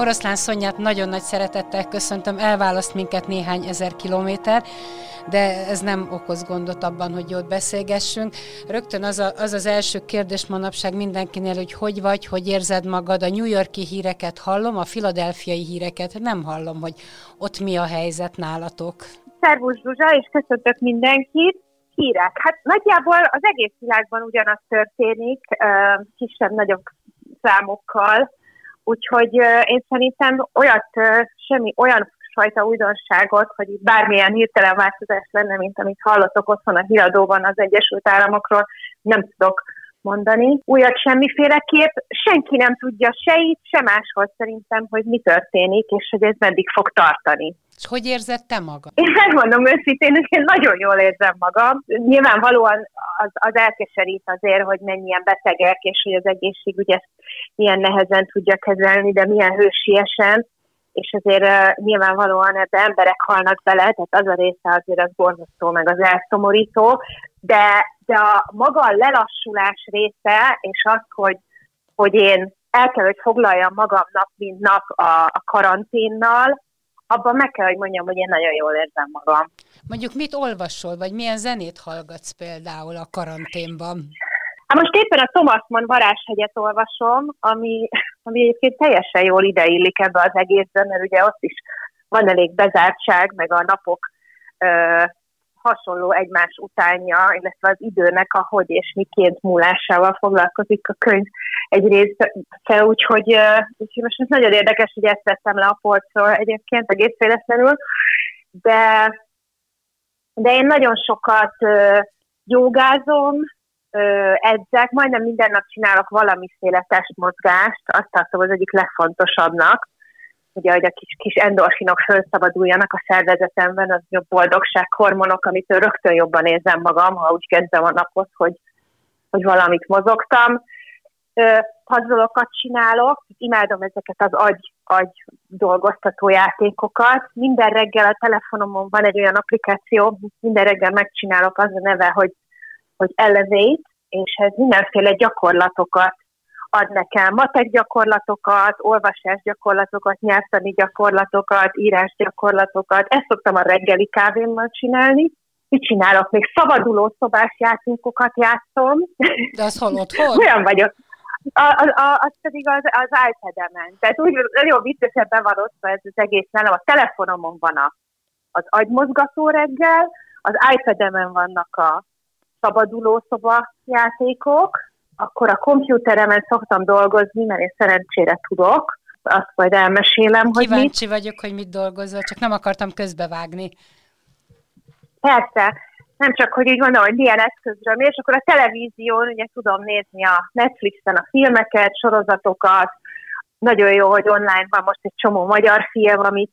Oroszlán Szonyát nagyon nagy szeretettel köszöntöm, elválaszt minket néhány ezer kilométer, de ez nem okoz gondot abban, hogy jót beszélgessünk. Rögtön az, a, az az első kérdés manapság mindenkinél, hogy hogy vagy, hogy érzed magad. A New Yorki híreket hallom, a filadelfiai híreket nem hallom, hogy ott mi a helyzet nálatok. Szervusz Zsuzsa, és köszöntök mindenkit hírek. Hát nagyjából az egész világban ugyanaz történik, kisebb-nagyobb számokkal. Úgyhogy én szerintem olyat, semmi olyan fajta újdonságot, hogy itt bármilyen hirtelen változás lenne, mint amit hallottok otthon a híradóban az Egyesült Államokról, nem tudok mondani. Újat semmiféleképp, senki nem tudja se itt, se máshol szerintem, hogy mi történik, és hogy ez meddig fog tartani. És hogy érzed te magad? Én megmondom őszintén, hogy én nagyon jól érzem magam. Nyilvánvalóan az, az elkeserít azért, hogy mennyien betegek, és hogy az egészségügy ezt milyen nehezen tudja kezelni, de milyen hősiesen és azért uh, nyilvánvalóan ebbe emberek halnak bele, tehát az a része azért az borzasztó, meg az elszomorító, de, de a maga a lelassulás része, és az, hogy, hogy én el kell, hogy foglaljam magam nap, mint nap a, a karanténnal, abban meg kell, hogy mondjam, hogy én nagyon jól érzem magam. Mondjuk mit olvasol, vagy milyen zenét hallgatsz például a karanténban? Hát most éppen a Thomas Mann varázshegyet olvasom, ami, ami egyébként teljesen jól ideillik ebbe az egészben, mert ugye ott is van elég bezártság, meg a napok ö, hasonló egymás utánja, illetve az időnek a hogy és miként múlásával foglalkozik a könyv egy része, úgyhogy, úgyhogy most ez nagyon érdekes, hogy ezt veszem le a polcról egyébként egész féletlenül, de, de én nagyon sokat jogázom, edzek, majdnem minden nap csinálok valamiféle testmozgást, azt tartom az egyik legfontosabbnak, ugye, hogy a kis, kis endorfinok felszabaduljanak a szervezetemben, az a boldogság hormonok, amit rögtön jobban érzem magam, ha úgy kezdem a napot, hogy, hogy valamit mozogtam. Puzzolokat csinálok, imádom ezeket az agy, agy dolgoztató játékokat. Minden reggel a telefonomon van egy olyan applikáció, minden reggel megcsinálok az a neve, hogy, hogy Elevate, és ez mindenféle gyakorlatokat ad nekem matek gyakorlatokat, olvasás gyakorlatokat, nyelvtani gyakorlatokat, írás gyakorlatokat. Ezt szoktam a reggeli kávémmal csinálni. Mit csinálok? Még szabaduló szobás játékokat játszom. De az hol otthon? Olyan vagyok. A, a, a, az pedig az, az iPad-emen. Tehát úgy nagyon viccesebben van ott ez az egész nálam. A telefonomon van a, az agymozgató reggel, az iPad-emen vannak a szabaduló szoba játékok, akkor a kompjúteremen szoktam dolgozni, mert én szerencsére tudok, azt majd elmesélem, hogy Kíváncsi mit. vagyok, hogy mit dolgozol, csak nem akartam közbevágni. Persze, nem csak, hogy így mondom, hogy milyen eszközről mi, és akkor a televízión ugye tudom nézni a Netflixen a filmeket, sorozatokat, nagyon jó, hogy online van most egy csomó magyar film, amit,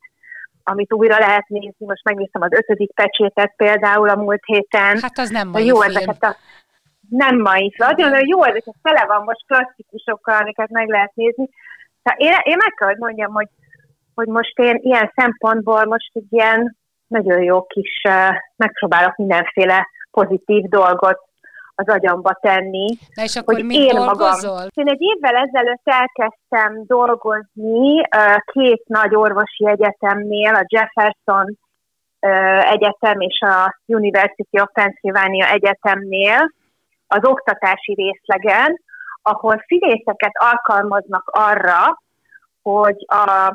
amit újra lehet nézni. Most megnéztem az ötödik pecsétet például a múlt héten. Hát az nem mai jó film. Ezeket a, nem mai film. Nagyon jó, ezeket tele van most klasszikusokkal, amiket meg lehet nézni. Tehát én, én meg kell, hogy mondjam, hogy, hogy most én ilyen szempontból most egy ilyen nagyon jó kis, uh, megpróbálok mindenféle pozitív dolgot az agyamba tenni. Na és akkor hogy én dolgozol? Magam. Én egy évvel ezelőtt elkezdtem dolgozni két nagy orvosi egyetemnél, a Jefferson Egyetem és a University of Pennsylvania Egyetemnél, az oktatási részlegen, ahol filészeket alkalmaznak arra, hogy a,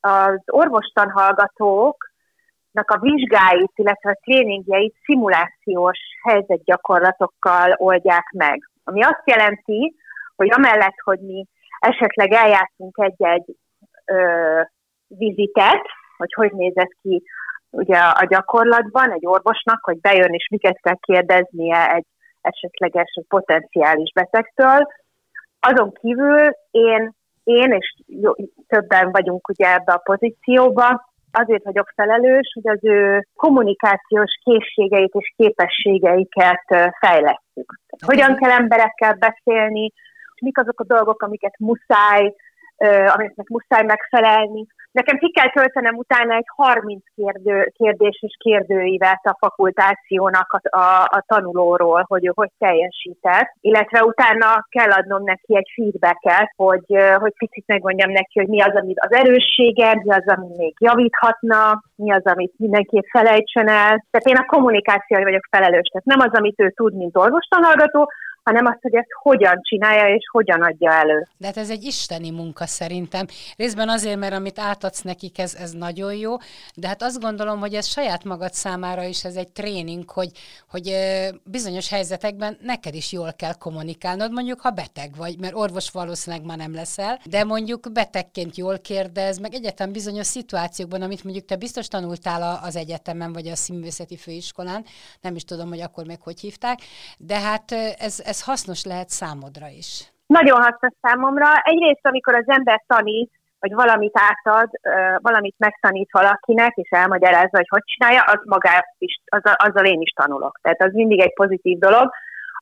az orvostanhallgatóknak a vizsgáit, illetve a tréningjeit szimulációs helyzetgyakorlatokkal oldják meg. Ami azt jelenti, hogy amellett, hogy mi esetleg eljátszunk egy-egy ö, vizitet, hogy hogy nézett ki ugye a gyakorlatban egy orvosnak, hogy bejön és miket kell kérdeznie egy esetleges potenciális betegtől. Azon kívül én, én és jó, többen vagyunk ugye ebbe a pozícióba, azért vagyok felelős, hogy az ő kommunikációs készségeit és képességeiket fejlesztjük. Hogyan kell emberekkel beszélni, mik azok a dolgok, amiket muszáj, amiknek muszáj megfelelni, Nekem ki kell töltenem utána egy 30 kérdő, kérdés és kérdőívet a fakultációnak a, a, a tanulóról, hogy ő hogy teljesített, illetve utána kell adnom neki egy feedbacket, hogy, hogy picit megmondjam neki, hogy mi az, amit az erőssége, mi az, ami még javíthatna, mi az, amit mindenképp felejtsen el. Tehát én a kommunikációi vagyok felelős, tehát nem az, amit ő tud, mint orvostanhallgató, hanem azt, hogy ezt hogyan csinálja és hogyan adja elő. De hát ez egy isteni munka szerintem. Részben azért, mert amit átadsz nekik, ez, ez nagyon jó, de hát azt gondolom, hogy ez saját magad számára is ez egy tréning, hogy, hogy bizonyos helyzetekben neked is jól kell kommunikálnod, mondjuk ha beteg vagy, mert orvos valószínűleg már nem leszel, de mondjuk betegként jól kérdez, meg egyetem bizonyos szituációkban, amit mondjuk te biztos tanultál az egyetemen, vagy a színművészeti főiskolán, nem is tudom, hogy akkor meg hogy hívták, de hát ez, ez ez hasznos lehet számodra is. Nagyon hasznos számomra. Egyrészt, amikor az ember tanít, vagy valamit átad, valamit megtanít valakinek, és elmagyarázza, hogy hogy csinálja, az magát is, az, azzal én is tanulok. Tehát az mindig egy pozitív dolog.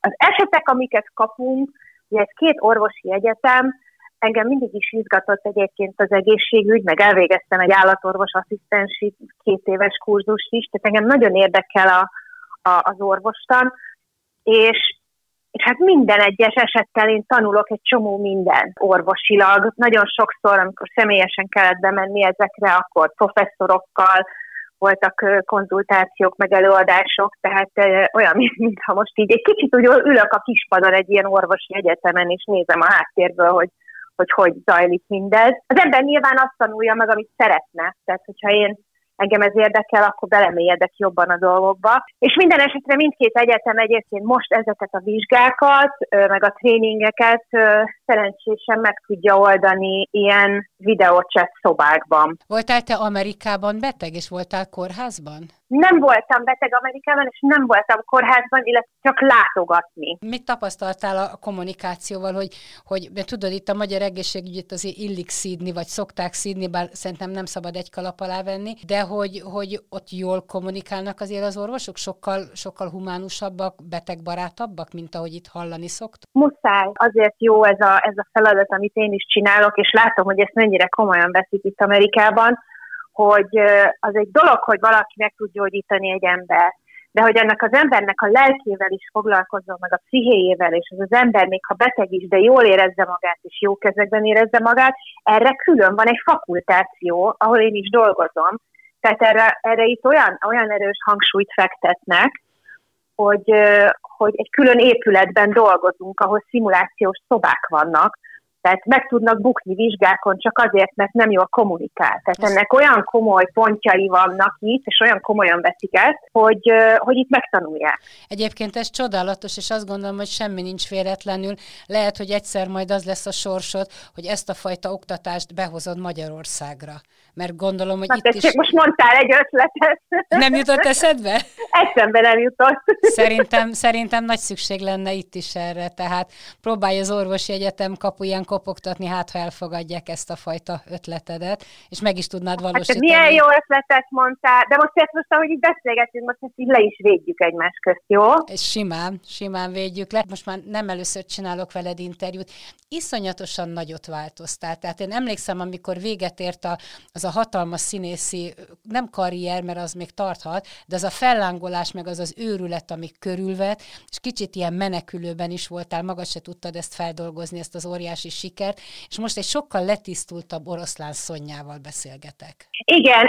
Az esetek, amiket kapunk, ugye ez két orvosi egyetem, engem mindig is izgatott egyébként az egészségügy, meg elvégeztem egy állatorvos asszisztensi két éves kurzust is, tehát engem nagyon érdekel a, a, az orvostan, és és hát minden egyes esettel én tanulok egy csomó minden orvosilag. Nagyon sokszor, amikor személyesen kellett bemenni ezekre, akkor professzorokkal voltak konzultációk, meg előadások, tehát olyan, mintha most így egy kicsit úgy ülök a kispadon egy ilyen orvosi egyetemen, és nézem a háttérből, hogy hogy hogy zajlik mindez. Az ember nyilván azt tanulja meg, amit szeretne. Tehát, hogyha én engem ez érdekel, akkor belemélyedek jobban a dolgokba. És minden esetre mindkét egyetem egyébként most ezeket a vizsgákat, meg a tréningeket szerencsésen meg tudja oldani ilyen videócset szobákban. Voltál te Amerikában beteg, és voltál kórházban? Nem voltam beteg Amerikában, és nem voltam kórházban, illetve csak látogatni. Mit tapasztaltál a kommunikációval, hogy, hogy tudod, itt a magyar egészségügyet azért illik szídni, vagy szokták szídni, bár szerintem nem szabad egy kalap alá venni, de hogy, hogy ott jól kommunikálnak azért az orvosok, sokkal, sokkal humánusabbak, betegbarátabbak, mint ahogy itt hallani szoktuk? Muszáj, azért jó ez a, ez a feladat, amit én is csinálok, és látom, hogy ezt mennyire komolyan veszik itt Amerikában, hogy az egy dolog, hogy valaki meg tud gyógyítani egy ember, de hogy ennek az embernek a lelkével is foglalkozzon, meg a pszichéjével, és az az ember még ha beteg is, de jól érezze magát, és jó kezekben érezze magát, erre külön van egy fakultáció, ahol én is dolgozom. Tehát erre, erre itt olyan, olyan erős hangsúlyt fektetnek, hogy, hogy egy külön épületben dolgozunk, ahol szimulációs szobák vannak, tehát meg tudnak bukni vizsgákon csak azért, mert nem jól kommunikál. Tehát ennek olyan komoly pontjai vannak itt, és olyan komolyan veszik ezt, hogy, hogy itt megtanulják. Egyébként ez csodálatos, és azt gondolom, hogy semmi nincs véletlenül. Lehet, hogy egyszer majd az lesz a sorsod, hogy ezt a fajta oktatást behozod Magyarországra. Mert gondolom, hogy hát itt is... Most mondtál egy ötletet. Nem jutott eszedbe? Eszembe nem jutott. Szerintem, szerintem nagy szükség lenne itt is erre, tehát próbálj az orvosi egyetem kapuján kopogtatni, hát ha elfogadják ezt a fajta ötletedet, és meg is tudnád hát, valósítani. Hát, milyen jó ötletet mondtál, de most ezt most, ahogy így beszélgetünk, most ezt így le is védjük egymás közt, jó? És simán, simán védjük le. Most már nem először csinálok veled interjút. Iszonyatosan nagyot változtál. Tehát én emlékszem, amikor véget ért a, az a hatalmas színészi, nem karrier, mert az még tarthat, de az a fellángolás, meg az az őrület, ami körülvet, és kicsit ilyen menekülőben is voltál, maga se tudtad ezt feldolgozni, ezt az óriási sikert, és most egy sokkal letisztultabb oroszlán szonyával beszélgetek. Igen,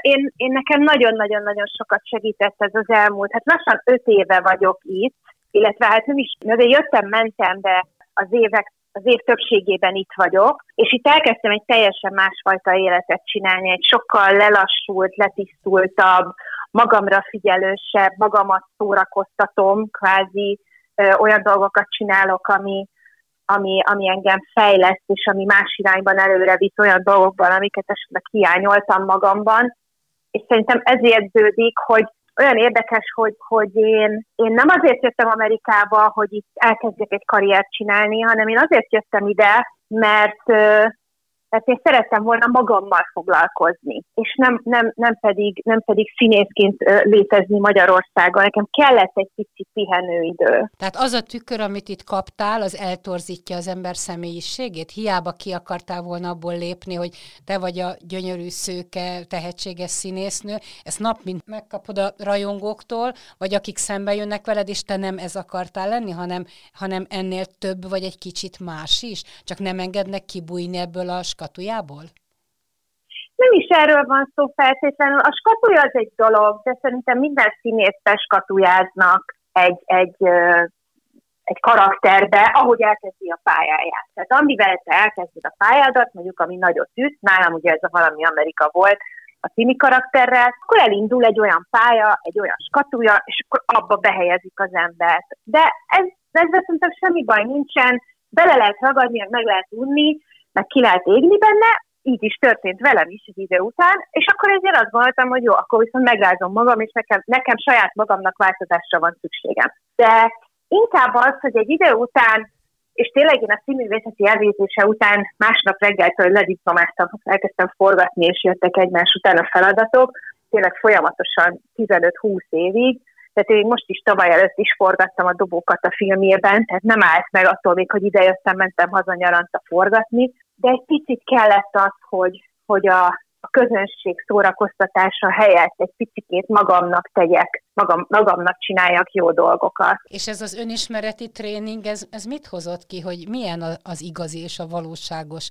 én, én nekem nagyon-nagyon-nagyon sokat segített ez az elmúlt, hát lassan öt éve vagyok itt, illetve hát nem is, azért jöttem, mentem, de az évek az év többségében itt vagyok, és itt elkezdtem egy teljesen másfajta életet csinálni, egy sokkal lelassult, letisztultabb, magamra figyelősebb, magamat szórakoztatom, kvázi ö, olyan dolgokat csinálok, ami, ami, ami engem fejleszt, és ami más irányban előre visz olyan dolgokban, amiket esetleg hiányoltam magamban. És szerintem ez érződik, hogy olyan érdekes, hogy, hogy én, én nem azért jöttem Amerikába, hogy itt elkezdjek egy karriert csinálni, hanem én azért jöttem ide, mert Tehát én szerettem volna magammal foglalkozni, és nem, nem, nem, pedig, nem pedig színészként létezni Magyarországon. Nekem kellett egy pici pihenőidő. Tehát az a tükör, amit itt kaptál, az eltorzítja az ember személyiségét? Hiába ki akartál volna abból lépni, hogy te vagy a gyönyörű, szőke, tehetséges színésznő. Ezt nap mint megkapod a rajongóktól, vagy akik szembe jönnek veled, és te nem ez akartál lenni, hanem, hanem ennél több, vagy egy kicsit más is? Csak nem engednek kibújni ebből a skatujából? Nem is erről van szó feltétlenül. A skatuja az egy dolog, de szerintem minden színészbe skatujáznak egy, egy, egy karakterbe, ahogy elkezdi a pályáját. Tehát amivel te elkezded a pályádat, mondjuk ami nagyot üt, nálam ugye ez a valami Amerika volt, a cími karakterrel, akkor elindul egy olyan pálya, egy olyan skatuja, és akkor abba behelyezik az embert. De ez, ezzel szerintem semmi baj nincsen, bele lehet ragadni, meg lehet unni, meg ki lehet égni benne, így is történt velem is egy idő után, és akkor ezért azt gondoltam, hogy jó, akkor viszont megrázom magam, és nekem, nekem saját magamnak változásra van szükségem. De inkább az, hogy egy idő után, és tényleg én a színművészeti elvégzése után másnap reggeltől lediplomáztam, elkezdtem forgatni, és jöttek egymás után a feladatok, tényleg folyamatosan 15-20 évig, tehát én most is tavaly előtt is forgattam a dobókat a filmjében, tehát nem állt meg attól még, hogy idejöttem, mentem haza nyaranta forgatni, de egy picit kellett az, hogy, hogy a, a közönség szórakoztatása helyett egy picit magamnak tegyek, magam, magamnak csináljak jó dolgokat. És ez az önismereti tréning, ez, ez mit hozott ki, hogy milyen az igazi és a valóságos,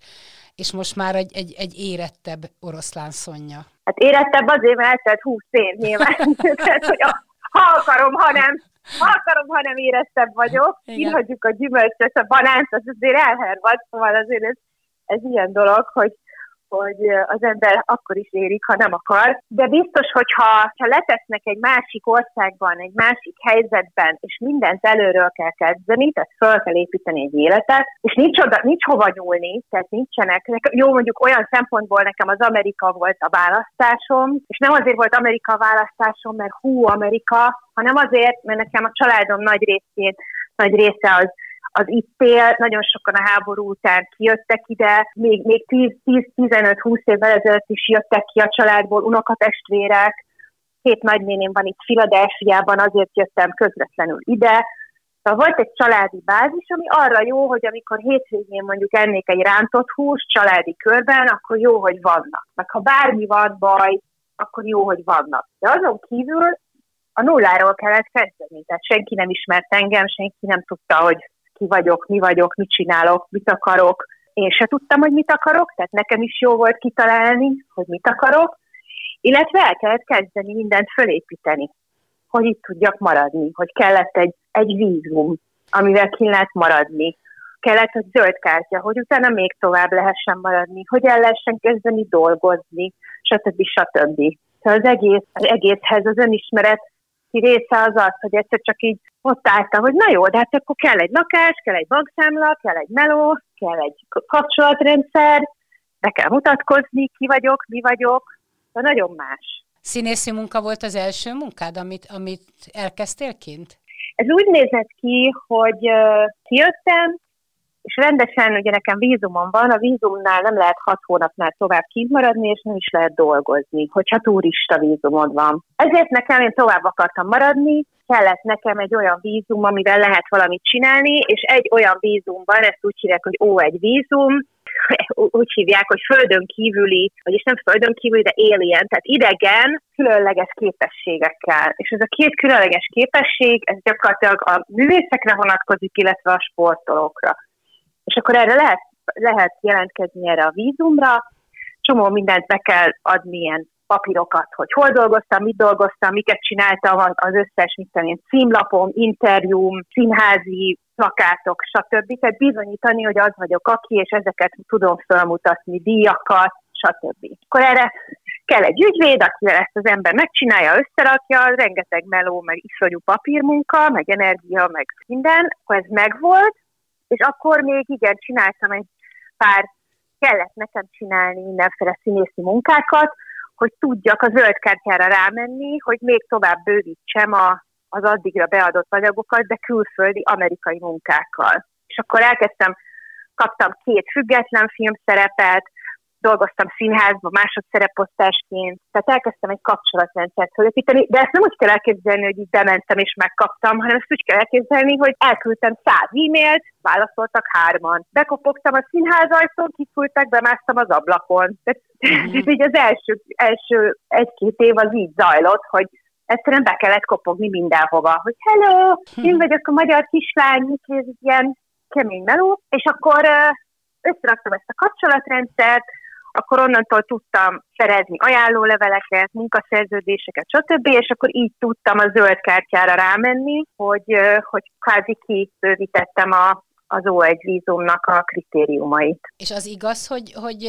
és most már egy, egy, egy érettebb oroszlán szonya? Hát érettebb azért, mert eltelt húsz év nyilván. Tehát, hogy a, ha akarom, ha nem, ha akarom, ha nem érettebb vagyok, kihagyjuk a gyümölcsöt, a banánt, az azért elhervad, szóval azért ez, ez ilyen dolog, hogy hogy az ember akkor is érik, ha nem akar. De biztos, hogyha ha letesznek egy másik országban, egy másik helyzetben, és mindent előről kell kezdeni, tehát fel kell építeni egy életet, és nincs, oda, nincs hova nyúlni, tehát nincsenek. Jó, mondjuk olyan szempontból nekem az Amerika volt a választásom, és nem azért volt Amerika a választásom, mert hú, Amerika, hanem azért, mert nekem a családom nagy részét, nagy része az az itt nagyon sokan a háború után kijöttek ide, még, még 10-15-20 évvel ezelőtt is jöttek ki a családból unokatestvérek, két nagynéném van itt Filadelfiában, azért jöttem közvetlenül ide, Szóval volt egy családi bázis, ami arra jó, hogy amikor hétvégén mondjuk ennék egy rántott hús családi körben, akkor jó, hogy vannak. Meg ha bármi van baj, akkor jó, hogy vannak. De azon kívül a nulláról kellett kezdeni. Tehát senki nem ismert engem, senki nem tudta, hogy ki vagyok, mi vagyok, mit csinálok, mit akarok. Én se tudtam, hogy mit akarok, tehát nekem is jó volt kitalálni, hogy mit akarok, illetve el kellett kezdeni mindent fölépíteni, hogy itt tudjak maradni, hogy kellett egy, egy vízum, amivel ki lehet maradni, kellett egy zöld kártya, hogy utána még tovább lehessen maradni, hogy el lehessen kezdeni dolgozni, stb. stb. Szóval az egész, az egészhez az önismeret része az az, hogy egyszer csak így ott álltam, hogy na jó, de hát akkor kell egy lakás, kell egy bankszámla, kell egy meló, kell egy kapcsolatrendszer, be kell mutatkozni, ki vagyok, mi vagyok, de nagyon más. Színészi munka volt az első munkád, amit, amit elkezdtél kint? Ez úgy nézett ki, hogy uh, kijöttem, és rendesen, ugye nekem vízumom van, a vízumnál nem lehet hat hónapnál tovább kint és nem is lehet dolgozni, hogyha turista vízumod van. Ezért nekem én tovább akartam maradni, kellett nekem egy olyan vízum, amivel lehet valamit csinálni, és egy olyan vízum van, ezt úgy hívják, hogy O1 vízum, úgy hívják, hogy földön kívüli, vagyis nem földön kívüli, de alien, tehát idegen, különleges képességekkel. És ez a két különleges képesség, ez gyakorlatilag a művészekre vonatkozik, illetve a sportolókra. És akkor erre lehet, lehet jelentkezni erre a vízumra, csomó mindent be kell adni ilyen papírokat, hogy hol dolgoztam, mit dolgoztam, miket csináltam, az összes, mit tudom én, címlapom, interjúm, színházi plakátok, stb. Tehát bizonyítani, hogy az vagyok aki, és ezeket tudom felmutatni, díjakat, stb. Akkor erre kell egy ügyvéd, akivel ezt az ember megcsinálja, összerakja, rengeteg meló, meg iszonyú papírmunka, meg energia, meg minden, akkor ez megvolt, és akkor még igen, csináltam egy pár, kellett nekem csinálni mindenféle színészi munkákat, hogy tudjak a zöld kártyára rámenni, hogy még tovább bővítsem a, az addigra beadott anyagokat, de külföldi amerikai munkákkal. És akkor elkezdtem, kaptam két független filmszerepet, dolgoztam színházban másodszereposztásként, tehát elkezdtem egy kapcsolatrendszert fölépíteni, de ezt nem úgy kell elképzelni, hogy így bementem és megkaptam, hanem ezt úgy kell elképzelni, hogy elküldtem száz e-mailt, válaszoltak hárman. Bekopogtam a színház ajtón, kiküldtek, bemásztam az ablakon. Tehát mm-hmm. így az első, első egy-két év az így zajlott, hogy egyszerűen be kellett kopogni mindenhova, hogy hello, én vagyok a magyar kislány, ez ilyen kemény meló, és akkor összeraktam ezt a kapcsolatrendszert, akkor onnantól tudtam szerezni ajánlóleveleket, munkaszerződéseket, stb., és akkor így tudtam a zöld kártyára rámenni, hogy, hogy kvázi kibővítettem a, az O1 vízumnak a kritériumait. És az igaz, hogy, hogy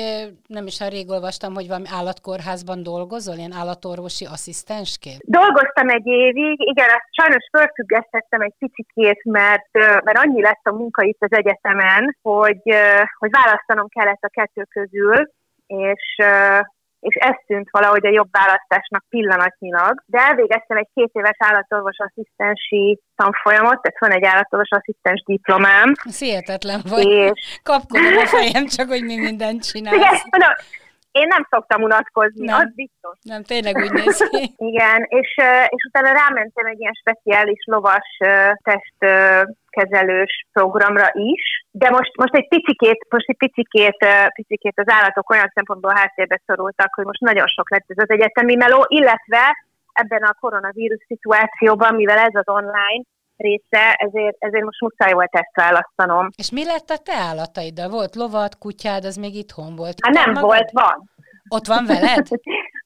nem is rég olvastam, hogy valami állatkórházban dolgozol, ilyen állatorvosi asszisztensként? Dolgoztam egy évig, igen, ezt sajnos fölfüggesztettem egy picikét, mert, mert annyi lett a munka itt az egyetemen, hogy, hogy választanom kellett a kettő közül, és és ez tűnt valahogy a jobb választásnak pillanatnyilag, de elvégeztem egy két éves állatorvos asszisztensi tanfolyamot, tehát van egy állatorvos asszisztens diplomám. Ez hihetetlen vagy. És... Kapkodom a fejem, csak hogy mi mindent csinálsz. Igen, mondom, én nem szoktam unatkozni, nem. az biztos. Nem, tényleg úgy néz ki. Igen, és, és utána rámentem egy ilyen speciális lovas testkezelős programra is, de most, most egy picikét, most egy picikét, picikét az állatok olyan szempontból háttérbe szorultak, hogy most nagyon sok lett ez az egyetemi meló, illetve ebben a koronavírus szituációban, mivel ez az online, része, ezért, ezért most muszáj volt ezt választanom. És mi lett a te állataiddal? Volt lovat, kutyád, az még itthon volt? Hát nem magad? volt, van. Ott van veled?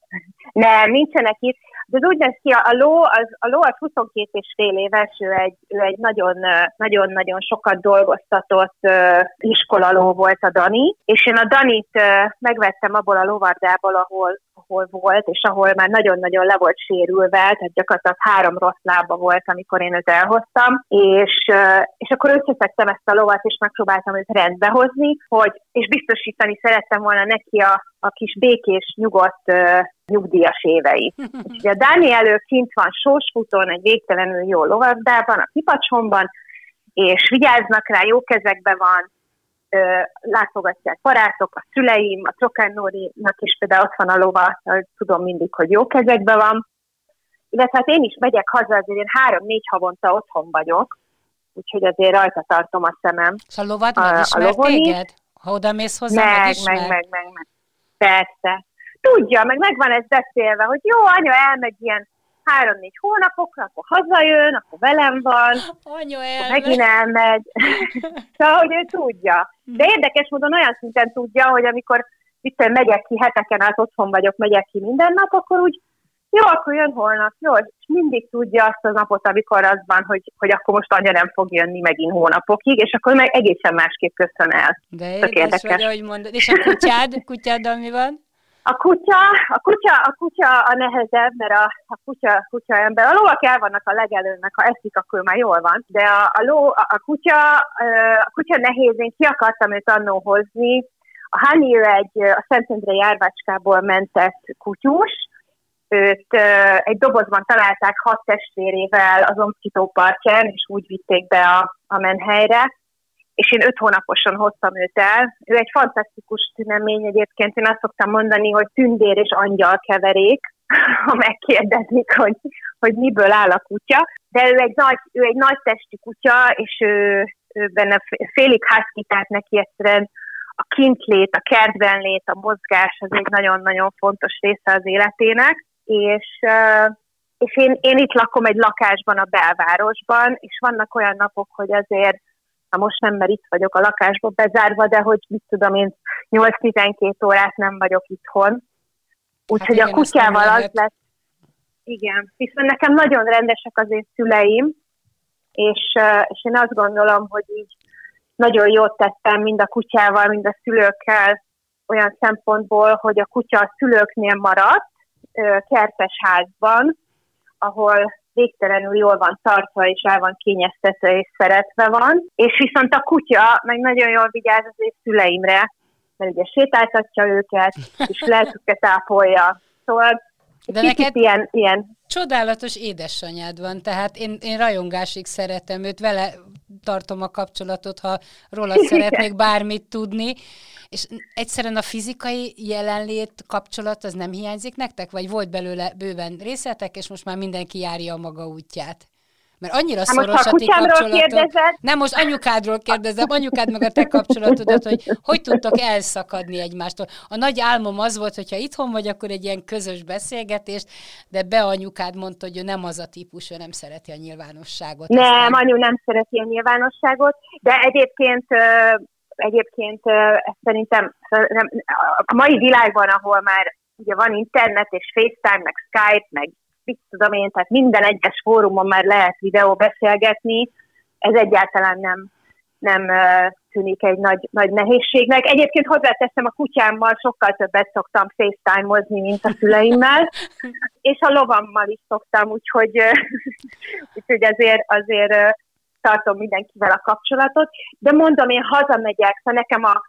nem, nincsenek itt. De úgy néz ki, a ló az, a ló az 22 és fél éves, ő egy, ő egy nagyon, nagyon-nagyon sokat dolgoztatott uh, iskolaló volt a Dani, és én a Danit uh, megvettem abból a lovardából, ahol, ahol volt, és ahol már nagyon-nagyon le volt sérülve, tehát gyakorlatilag három rossz lába volt, amikor én őt elhoztam, és, és akkor összeszedtem ezt a lovat, és megpróbáltam őt rendbe hozni, hogy, és biztosítani szerettem volna neki a, a kis békés, nyugodt uh, nyugdíjas éveit. Ugye a Dániel kint van Sósfuton, egy végtelenül jó lovagdában, a Kipacsomban, és vigyáznak rá, jó kezekben van, látogatják barátok, a szüleim, a Csokán is például ott van a lova, tudom mindig, hogy jó kezekben van. Illetve hát én is megyek haza, azért én három-négy havonta otthon vagyok, úgyhogy azért rajta tartom a szemem. És a lovad megismer a téged? Ha oda mész hozzá, meg, megismer? Meg, meg, meg, meg. Persze. Tudja, meg megvan ez beszélve, hogy jó, anya elmegy ilyen három-négy hónapokra, akkor hazajön, akkor velem van, Anya elmegy. megint elmegy. szóval, hogy ő tudja. De érdekes módon olyan szinten tudja, hogy amikor itt megyek ki, heteken át otthon vagyok, megyek ki minden nap, akkor úgy jó, akkor jön holnap, jó, és mindig tudja azt az napot, amikor az van, hogy, hogy akkor most anya nem fog jönni megint hónapokig, és akkor meg egészen másképp köszön el. De érdekes, érdekes. vagy, ahogy mondod. És a kutyád, kutyáddal mi van? A kutya, a kutya, a kutya a nehezebb, mert a, a kutya, kutya ember. A lovak el vannak a legelőnek, ha eszik, akkor már jól van. De a, a, ló, a, a, kutya, a kutya nehéz, én ki akartam őt annó hozni. A Hani egy a Szentendrei járvácskából mentett kutyus, őt egy dobozban találták hat testvérével az Omszkitó partján, és úgy vitték be a, a menhelyre és én öt hónaposan hoztam őt el. Ő egy fantasztikus tünemény egyébként, én azt szoktam mondani, hogy tündér és angyal keverék, ha megkérdezik, hogy, hogy miből áll a kutya. De ő egy nagy, ő egy nagy testi kutya, és ő, ő benne félig husky, tehát neki egyszerűen a kintlét, a kertben lét, a mozgás, az egy nagyon-nagyon fontos része az életének, és, és én, én itt lakom egy lakásban a belvárosban, és vannak olyan napok, hogy azért Na most nem, mert itt vagyok a lakásban bezárva, de hogy mit tudom én, 8-12 órát nem vagyok itthon. Úgyhogy hát a kutyával az lett. Igen, viszont nekem nagyon rendesek az én szüleim, és, és én azt gondolom, hogy így nagyon jót tettem mind a kutyával, mind a szülőkkel olyan szempontból, hogy a kutya a szülőknél maradt, kertes házban, ahol végtelenül jól van tartva, és el van kényeztetve, és szeretve van. És viszont a kutya meg nagyon jól vigyáz az ő szüleimre, mert ugye sétáltatja őket, és lelküket ápolja. Szóval de neked ilyen, ilyen csodálatos édesanyád van, tehát én, én rajongásig szeretem őt, vele tartom a kapcsolatot, ha róla szeretnék bármit tudni. És egyszerűen a fizikai jelenlét kapcsolat az nem hiányzik nektek? Vagy volt belőle bőven részletek, és most már mindenki járja a maga útját? Mert annyira hát szoros a ti kapcsolatot. Nem, most anyukádról kérdezem, anyukád meg a te kapcsolatodat, hogy hogy tudtok elszakadni egymástól. A nagy álmom az volt, hogyha itthon vagy, akkor egy ilyen közös beszélgetést, de be anyukád mondta, hogy ő nem az a típus, ő nem szereti a nyilvánosságot. Nem, aztán... anyu nem szereti a nyilvánosságot, de egyébként egyébként szerintem a mai világban, ahol már ugye van internet és FaceTime, meg Skype, meg mit tudom én, tehát minden egyes fórumon már lehet videó beszélgetni, ez egyáltalán nem, nem tűnik egy nagy, nagy nehézségnek. Egyébként hozzáteszem, a kutyámmal sokkal többet szoktam facetime-ozni, mint a szüleimmel, és a lovammal is szoktam, úgyhogy, úgyhogy azért, azért tartom mindenkivel a kapcsolatot. De mondom, én hazamegyek, szóval nekem a,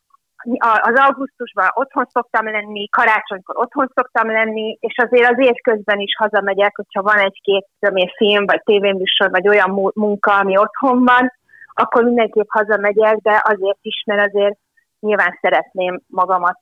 az augusztusban otthon szoktam lenni, karácsonykor otthon szoktam lenni, és azért az év közben is hazamegyek, hogyha van egy-két film, vagy tévéműsor, vagy olyan munka, ami otthon van, akkor mindenképp hazamegyek, de azért is, mert azért nyilván szeretném magamat,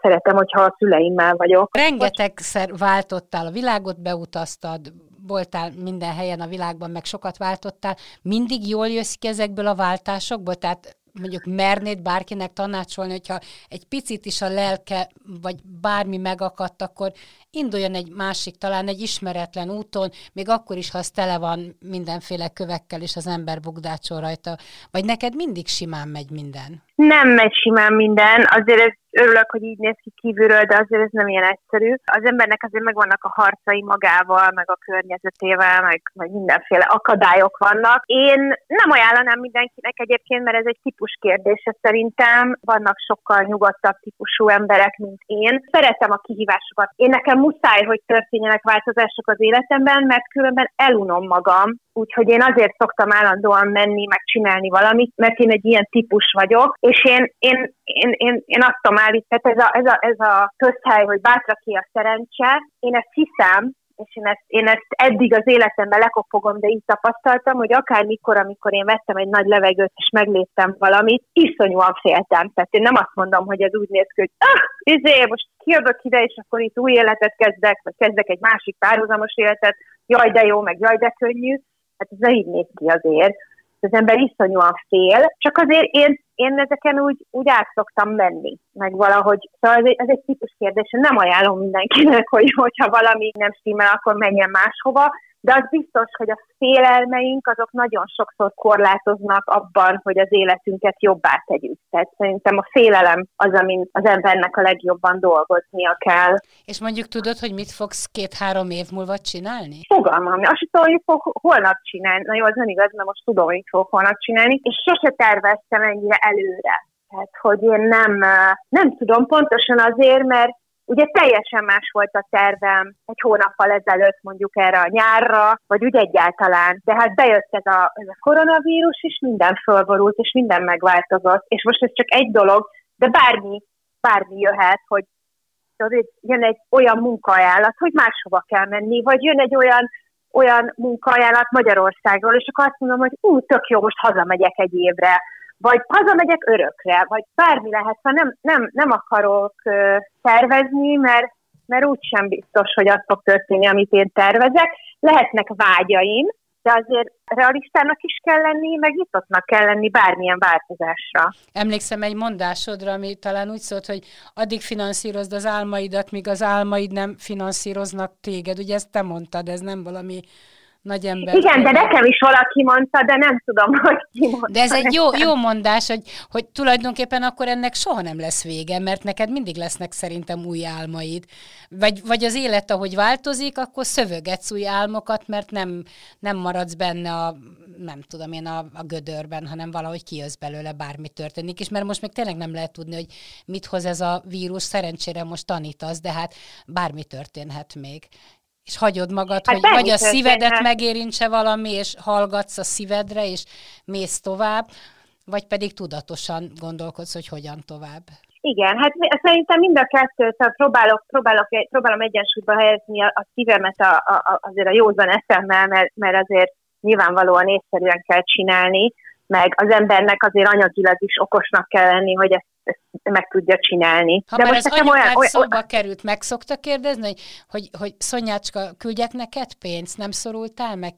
szeretem, hogyha a szüleimmel vagyok. Rengetegszer váltottál, a világot beutaztad, voltál minden helyen a világban, meg sokat váltottál. Mindig jól jössz ki ezekből a váltásokból? Tehát mondjuk mernéd bárkinek tanácsolni, hogyha egy picit is a lelke, vagy bármi megakadt, akkor induljon egy másik, talán egy ismeretlen úton, még akkor is, ha az tele van mindenféle kövekkel, és az ember bugdácsol rajta. Vagy neked mindig simán megy minden? Nem megy simán minden, azért ez örülök, hogy így néz ki kívülről, de azért ez nem ilyen egyszerű. Az embernek azért megvannak a harcai magával, meg a környezetével, meg, meg mindenféle akadályok vannak. Én nem ajánlanám mindenkinek egyébként, mert ez egy típus kérdése szerintem. Vannak sokkal nyugodtabb típusú emberek, mint én. Szeretem a kihívásokat. Én nekem muszáj, hogy történjenek változások az életemben, mert különben elunom magam, úgyhogy én azért szoktam állandóan menni, meg csinálni valamit, mert én egy ilyen típus vagyok, és én, én, én, én, én azt tudom állítani, ez a, ez a, ez a közhely, hogy bátra ki a szerencse, én ezt hiszem, és én ezt, én ezt eddig az életemben lekopogom, de így tapasztaltam, hogy akármikor, amikor én vettem egy nagy levegőt, és megléptem valamit, iszonyúan féltem. Tehát én nem azt mondom, hogy ez úgy néz ki, hogy ah, izé, most kijövök ide, és akkor itt új életet kezdek, vagy kezdek egy másik párhuzamos életet, jaj, de jó, meg jaj, de könnyű. Hát ez így néz ki azért az ember iszonyúan fél, csak azért én, én ezeken úgy, úgy át szoktam menni, meg valahogy, szóval ez egy, ez egy típus kérdés, nem ajánlom mindenkinek, hogy hogyha valami nem stimmel, akkor menjen máshova, de az biztos, hogy a félelmeink azok nagyon sokszor korlátoznak abban, hogy az életünket jobbá tegyük. Tehát szerintem a félelem az, amin az embernek a legjobban dolgoznia kell. És mondjuk tudod, hogy mit fogsz két-három év múlva csinálni? Fogalmam, azt tudom, hogy fog holnap csinálni. Na jó, az nem igaz, mert most tudom, hogy fog holnap csinálni, és sose terveztem ennyire előre. Tehát, hogy én nem, nem tudom pontosan azért, mert Ugye teljesen más volt a tervem egy hónappal ezelőtt mondjuk erre a nyárra, vagy úgy egyáltalán. De hát bejött ez a, ez a koronavírus, és minden fölborult, és minden megváltozott. És most ez csak egy dolog, de bármi, bármi jöhet, hogy jön egy olyan munkaajánlat, hogy máshova kell menni, vagy jön egy olyan olyan munkaajánlat Magyarországról, és akkor azt mondom, hogy ú, tök jó, most hazamegyek egy évre, vagy hazamegyek örökre, vagy bármi lehet, ha nem, nem, nem akarok tervezni, mert, mert úgysem biztos, hogy az fog történni, amit én tervezek. Lehetnek vágyaim, de azért realistának is kell lenni, meg nyitottnak kell lenni bármilyen változásra. Emlékszem egy mondásodra, ami talán úgy szólt, hogy addig finanszírozd az álmaidat, míg az álmaid nem finanszíroznak téged. Ugye ezt te mondtad, ez nem valami nagy ember. Igen, de nekem is valaki mondta, de nem tudom, hogy ki mondta. De ez egy jó, jó mondás, hogy, hogy tulajdonképpen akkor ennek soha nem lesz vége, mert neked mindig lesznek szerintem új álmaid. Vagy, vagy az élet, ahogy változik, akkor szövögetsz új álmokat, mert nem, nem maradsz benne a, nem tudom én, a, a gödörben, hanem valahogy kijössz belőle, bármi történik. És mert most még tényleg nem lehet tudni, hogy mit hoz ez a vírus, szerencsére most tanítasz, de hát bármi történhet még és hagyod magad, hát hogy vagy a szívedet hát. megérintse valami, és hallgatsz a szívedre, és mész tovább, vagy pedig tudatosan gondolkodsz, hogy hogyan tovább. Igen, hát szerintem mind a kettőt próbálok, próbálok, próbálom egyensúlyba helyezni a, a szívemet a, a, azért a józan eszemmel, mert, mert azért nyilvánvalóan észszerűen kell csinálni, meg az embernek azért anyagilag is okosnak kell lenni, hogy ezt meg tudja csinálni. Ha De már most ez olyan, olyan, szóba olyan... került, meg szokta kérdezni, hogy, hogy, hogy Szonyácska, küldjek neked pénzt, nem szorultál meg,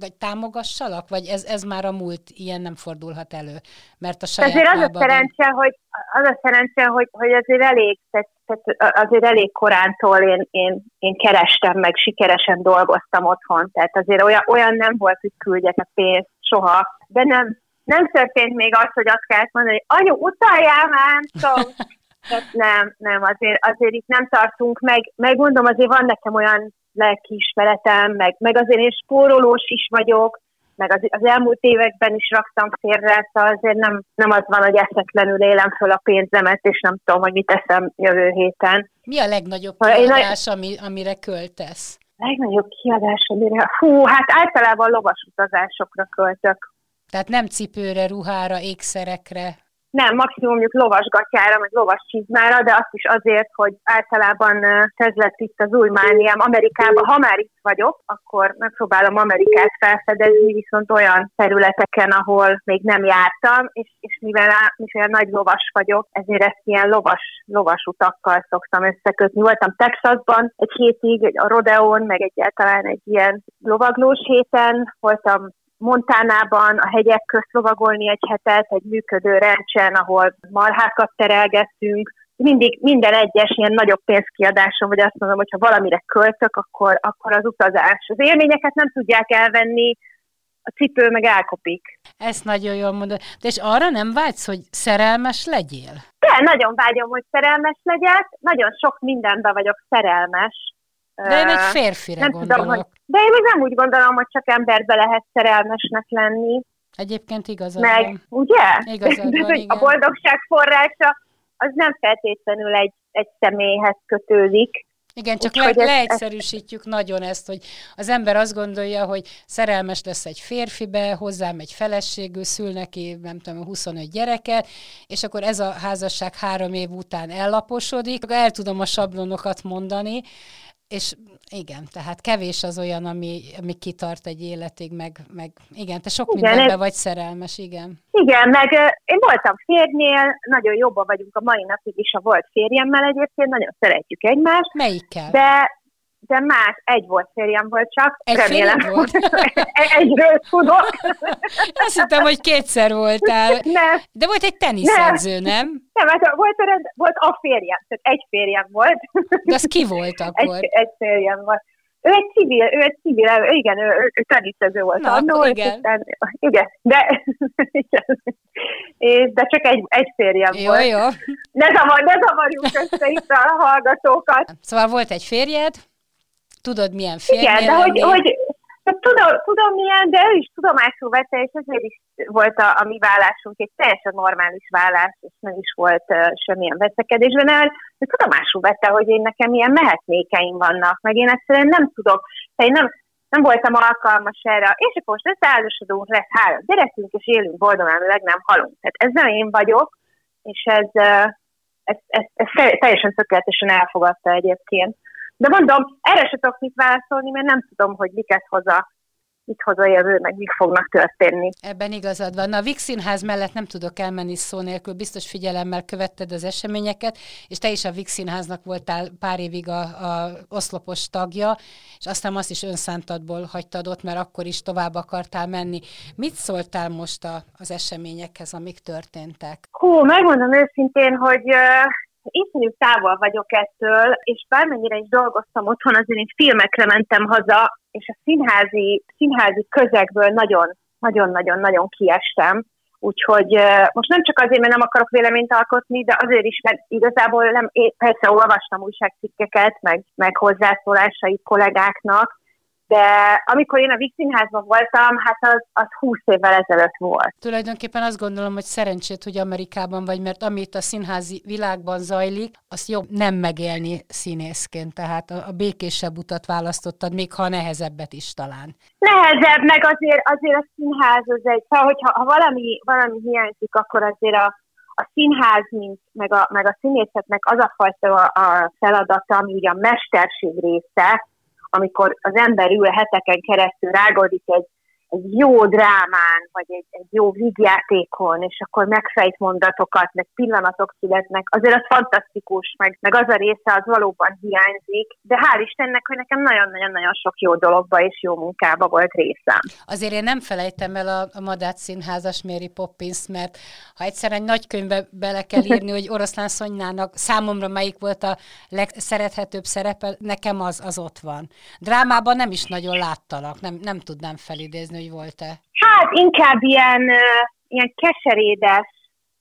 vagy támogassalak, vagy ez, ez már a múlt, ilyen nem fordulhat elő, mert a saját Azért az a szerencse, hogy, az a szerencse, hogy, hogy azért elég, tehát, tehát azért elég korántól én, én, én kerestem, meg sikeresen dolgoztam otthon, tehát azért olyan, olyan nem volt, hogy küldjek a pénzt soha, de nem, nem történt még az, hogy azt kellett mondani, hogy anyu, utaljál már, szóval nem, nem, azért, azért itt nem tartunk, meg, meg mondom, azért van nekem olyan lelkiismeretem, meg, meg azért én spórolós is vagyok, meg az, az elmúlt években is raktam félre, szóval azért nem, nem az van, hogy eszetlenül élem föl a pénzemet, és nem tudom, hogy mit teszem jövő héten. Mi a legnagyobb kiadás, ami, amire költesz? Legnagyobb kiadás, amire... Hú, hát általában lovas utazásokra költök. Tehát nem cipőre, ruhára, ékszerekre? Nem, maximum mondjuk lovasgatjára, vagy lovas csizmára, de azt is azért, hogy általában ez lett itt az új mániám Amerikában. Ha már itt vagyok, akkor megpróbálom Amerikát felfedezni, viszont olyan területeken, ahol még nem jártam, és, és mivel, mivel nagy lovas vagyok, ezért ezt ilyen lovas, lovas utakkal szoktam összekötni. Voltam Texasban egy hétig, a Rodeon, meg egyáltalán egy ilyen lovaglós héten, voltam Montánában a hegyek közt lovagolni egy hetet, egy működő rendsen, ahol marhákat terelgettünk. Mindig minden egyes ilyen nagyobb pénzkiadáson, vagy azt mondom, hogy ha valamire költök, akkor, akkor az utazás. Az élményeket nem tudják elvenni, a cipő meg elkopik. Ezt nagyon jól mondod. De és arra nem vágysz, hogy szerelmes legyél? De, nagyon vágyom, hogy szerelmes legyek. Nagyon sok mindenben vagyok szerelmes. De én egy férfire nem gondolok. Tudom, hogy, de én még nem úgy gondolom, hogy csak emberbe lehet szerelmesnek lenni. Egyébként igazad Meg, van. ugye? Igazad van, igen. A boldogság forrása az nem feltétlenül egy, egy személyhez kötődik. Igen, csak le, leegyszerűsítjük ezt... nagyon ezt, hogy az ember azt gondolja, hogy szerelmes lesz egy férfibe, hozzám egy feleségű, szül neki, nem tudom, 25 gyereket, és akkor ez a házasság három év után ellaposodik. El tudom a sablonokat mondani, és igen, tehát kevés az olyan, ami, ami kitart egy életig, meg, meg igen, te sok igen, mindenben ez... vagy szerelmes, igen. Igen, meg én voltam férjnél, nagyon jobban vagyunk a mai napig is a volt férjemmel egyébként, nagyon szeretjük egymást. Melyikkel? De de más, egy volt férjem volt csak, egy remélem. volt? Egyről tudok. Azt hittem, hogy kétszer voltál. Nem. De volt egy teniszedző, nem? Nem, hát volt, volt a férjem, tehát egy férjem volt. De az ki volt akkor? Egy, egy férjem volt. Ő egy civil, ő egy civil, igen, ő, ő teniszező volt Na, annó, igen. Aztán, igen, de, igen, és, de csak egy, egy férjem jó, volt. Jó, Ne, zavar, ne zavarjuk össze itt a hallgatókat. Szóval volt egy férjed, Tudod, milyen férj Igen, de hogy, hogy tudom, tudom milyen, de ő is tudomásul vette, és ezért is volt a, a mi vállásunk egy teljesen normális vállás, és nem is volt uh, semmilyen veszekedésben, mert ő tudomásul vette, hogy én nekem milyen mehetnékeim vannak, meg én egyszerűen nem tudok, én nem, nem voltam alkalmas erre, és akkor most összeállásodunk, lesz három gyerekünk, és élünk boldogan, meg nem halunk. Tehát ez nem én vagyok, és ez, ez, ez, ez teljesen tökéletesen elfogadta egyébként. De mondom, erre se tudok mit válaszolni, mert nem tudom, hogy miket hoza mit hoz a jövő, meg mik fognak történni. Ebben igazad van. Na, a Vix Színház mellett nem tudok elmenni szó nélkül, biztos figyelemmel követted az eseményeket, és te is a Vix Színháznak voltál pár évig a, a oszlopos tagja, és aztán azt is önszántadból hagytad ott, mert akkor is tovább akartál menni. Mit szóltál most a, az eseményekhez, amik történtek? Hú, megmondom őszintén, hogy iszonyú távol vagyok ettől, és bármennyire is dolgoztam otthon, azért én filmekre mentem haza, és a színházi, színházi közegből nagyon, nagyon-nagyon-nagyon kiestem. Úgyhogy most nem csak azért, mert nem akarok véleményt alkotni, de azért is, mert igazából nem, én persze olvastam újságcikkeket, meg, meg hozzászólásai kollégáknak, de amikor én a Víg Színházban voltam, hát az, az 20 évvel ezelőtt volt. Tulajdonképpen azt gondolom, hogy szerencsét, hogy Amerikában vagy, mert amit a színházi világban zajlik, azt jobb nem megélni színészként, tehát a, a békésebb utat választottad, még ha nehezebbet is talán. Nehezebb, meg azért, azért a színház az egy, szóval, hogyha ha valami, valami hiányzik, akkor azért a, a színház, mint, meg, a, meg a színészetnek az a fajta a, a feladata, ami ugye a mesterség része, amikor az ember ül heteken keresztül, rágódik egy, egy jó drámán, vagy egy, egy jó vígjátékon, és akkor megfejt mondatokat, meg pillanatok születnek, azért az fantasztikus, meg, meg az a része az valóban hiányzik, de hál' Istennek, hogy nekem nagyon-nagyon-nagyon sok jó dologba és jó munkába volt részem. Azért én nem felejtem el a, a Madách Színházas Mary Poppins, mert ha egyszer egy nagy könyvbe bele kell írni, hogy Oroszlán Szonynának számomra melyik volt a legszerethetőbb szerepe, nekem az, az ott van. Drámában nem is nagyon láttalak, nem, nem tudnám felidézni, hogy volt-e? Hát inkább ilyen, ilyen keserédes,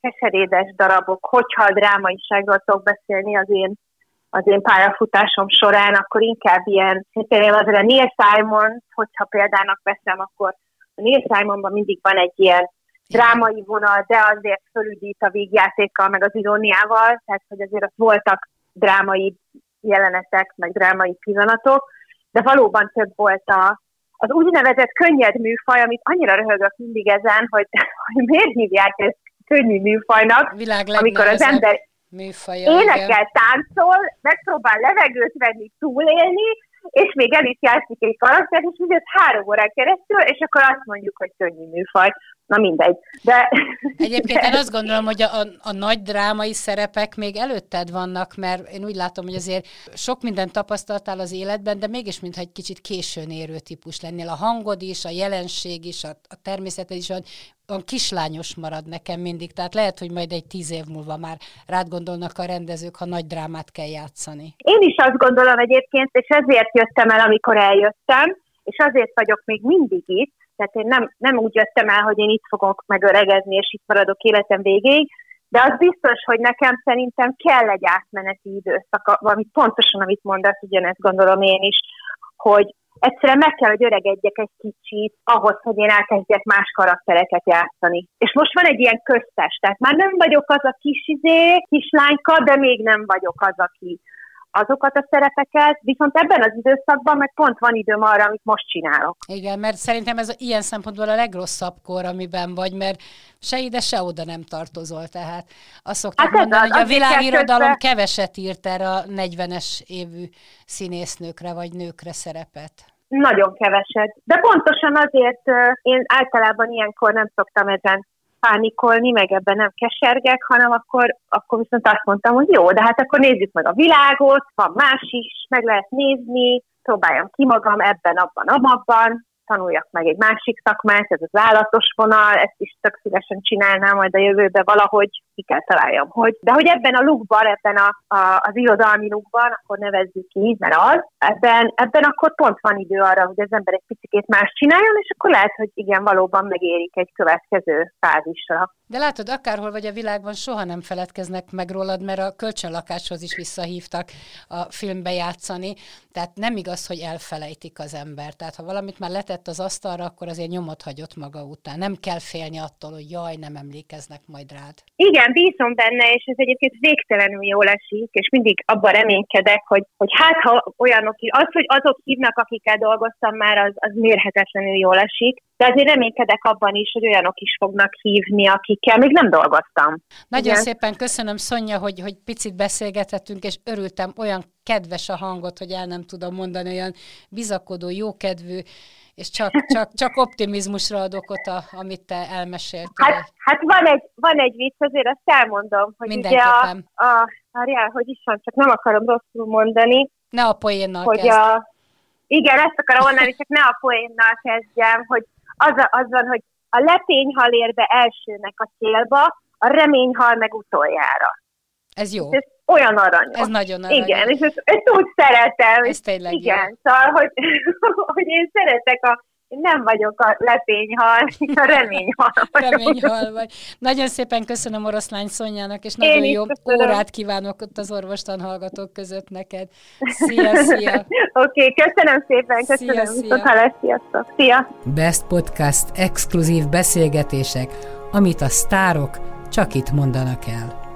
keserédes darabok, hogyha a drámaiságról tudok beszélni az én, az én pályafutásom során, akkor inkább ilyen, például azért a Neil Simon, hogyha példának veszem, akkor a Neil Simonban mindig van egy ilyen drámai vonal, de azért fölüdít a végjátékkal, meg az iróniával, tehát hogy azért ott voltak drámai jelenetek, meg drámai pillanatok, de valóban több volt a, az úgynevezett könnyed műfaj, amit annyira röhögök mindig ezen, hogy, hogy miért hívják ezt könnyű műfajnak, amikor az ember műfaja, énekel, igen. táncol, megpróbál levegőt venni, túlélni, és még el is játszik egy karakter, és mindez három órán keresztül, és akkor azt mondjuk, hogy könnyű műfaj. Na mindegy. De, Egyébként de... én azt gondolom, hogy a, a, a nagy drámai szerepek még előtted vannak, mert én úgy látom, hogy azért sok mindent tapasztaltál az életben, de mégis mintha egy kicsit későn érő típus lennél. A hangod is, a jelenség is, a, a természeted is, olyan kislányos marad nekem mindig, tehát lehet, hogy majd egy tíz év múlva már rád gondolnak a rendezők, ha nagy drámát kell játszani. Én is azt gondolom egyébként, és ezért jöttem el, amikor eljöttem, és azért vagyok még mindig itt, tehát én nem, nem úgy jöttem el, hogy én itt fogok megöregedni, és itt maradok életem végéig, de az biztos, hogy nekem szerintem kell egy átmeneti időszak, valami pontosan, amit mondasz, ugyanezt gondolom én is, hogy egyszerűen meg kell, hogy öregedjek egy kicsit ahhoz, hogy én elkezdjek más karaktereket játszani. És most van egy ilyen köztes, tehát már nem vagyok az a kis izé, kislányka, de még nem vagyok az, aki azokat a szerepeket, viszont ebben az időszakban meg pont van időm arra, amit most csinálok. Igen, mert szerintem ez ilyen szempontból a legrosszabb kor, amiben vagy, mert se ide, se oda nem tartozol, tehát azt szokták hát mondani, az, hogy a világirodalom közben... keveset írt erre a 40-es évű színésznőkre vagy nőkre szerepet. Nagyon keveset. De pontosan azért én általában ilyenkor nem szoktam ezen pánikolni, meg ebben nem kesergek, hanem akkor, akkor viszont azt mondtam, hogy jó, de hát akkor nézzük meg a világot, van más is, meg lehet nézni, próbáljam ki magam ebben, abban, abban, tanuljak meg egy másik szakmát, ez az állatos vonal, ezt is tök szívesen csinálnám majd a jövőbe valahogy, ki kell találjam, hogy. De hogy ebben a lukban, ebben a, a, az irodalmi lukban, akkor nevezzük ki, mert az, ebben, ebben akkor pont van idő arra, hogy az ember egy picit más csináljon, és akkor lehet, hogy igen, valóban megérik egy következő fázisra. De látod, akárhol vagy a világban, soha nem feledkeznek meg rólad, mert a kölcsönlakáshoz is visszahívtak a filmbe játszani. Tehát nem igaz, hogy elfelejtik az ember. Tehát ha valamit már letett az asztalra, akkor azért nyomot hagyott maga után. Nem kell félni attól, hogy jaj, nem emlékeznek majd rád. Igen, bízom benne, és ez egyébként végtelenül jól esik, és mindig abban reménykedek, hogy, hogy hát ha olyanok, az, hogy azok hívnak, akikkel dolgoztam már, az, az mérhetetlenül jól esik. De azért reménykedek abban is, hogy olyanok is fognak hívni, akikkel még nem dolgoztam. Nagyon Igen. szépen köszönöm, Szonya, hogy, hogy picit beszélgetettünk, és örültem, olyan kedves a hangot, hogy el nem tudom mondani, olyan bizakodó, jókedvű, és csak, csak, csak optimizmusra adok ott, a, amit te elmeséltél. Hát, hát van, egy, van egy vicc, azért azt elmondom, hogy ugye a, a, várjál, hogy is van, csak nem akarom rosszul mondani. Ne a poénnal hogy kezd. a, Igen, ezt akarom mondani, csak ne a poénnal kezdjem, hogy az, a, az van, hogy a lepényhal ér be elsőnek a célba, a reményhal meg utoljára. Ez jó. Ez olyan aranyos. Ez nagyon aranyos. Igen, és ezt, ezt úgy szeretem. Ez tényleg Igen, jó. szóval, hogy, hogy én szeretek a én nem vagyok a lepényhal, a reményhal vagyok. reményhal vagy. Nagyon szépen köszönöm Oroszlány Szonyának, és nagyon jó köszönöm. órát kívánok ott az orvostan hallgatók között neked. Szia, szia! Oké, okay, köszönöm szépen, köszönöm. Szia, szia. sziasztok. Szia! Best Podcast exkluzív beszélgetések, amit a sztárok csak itt mondanak el.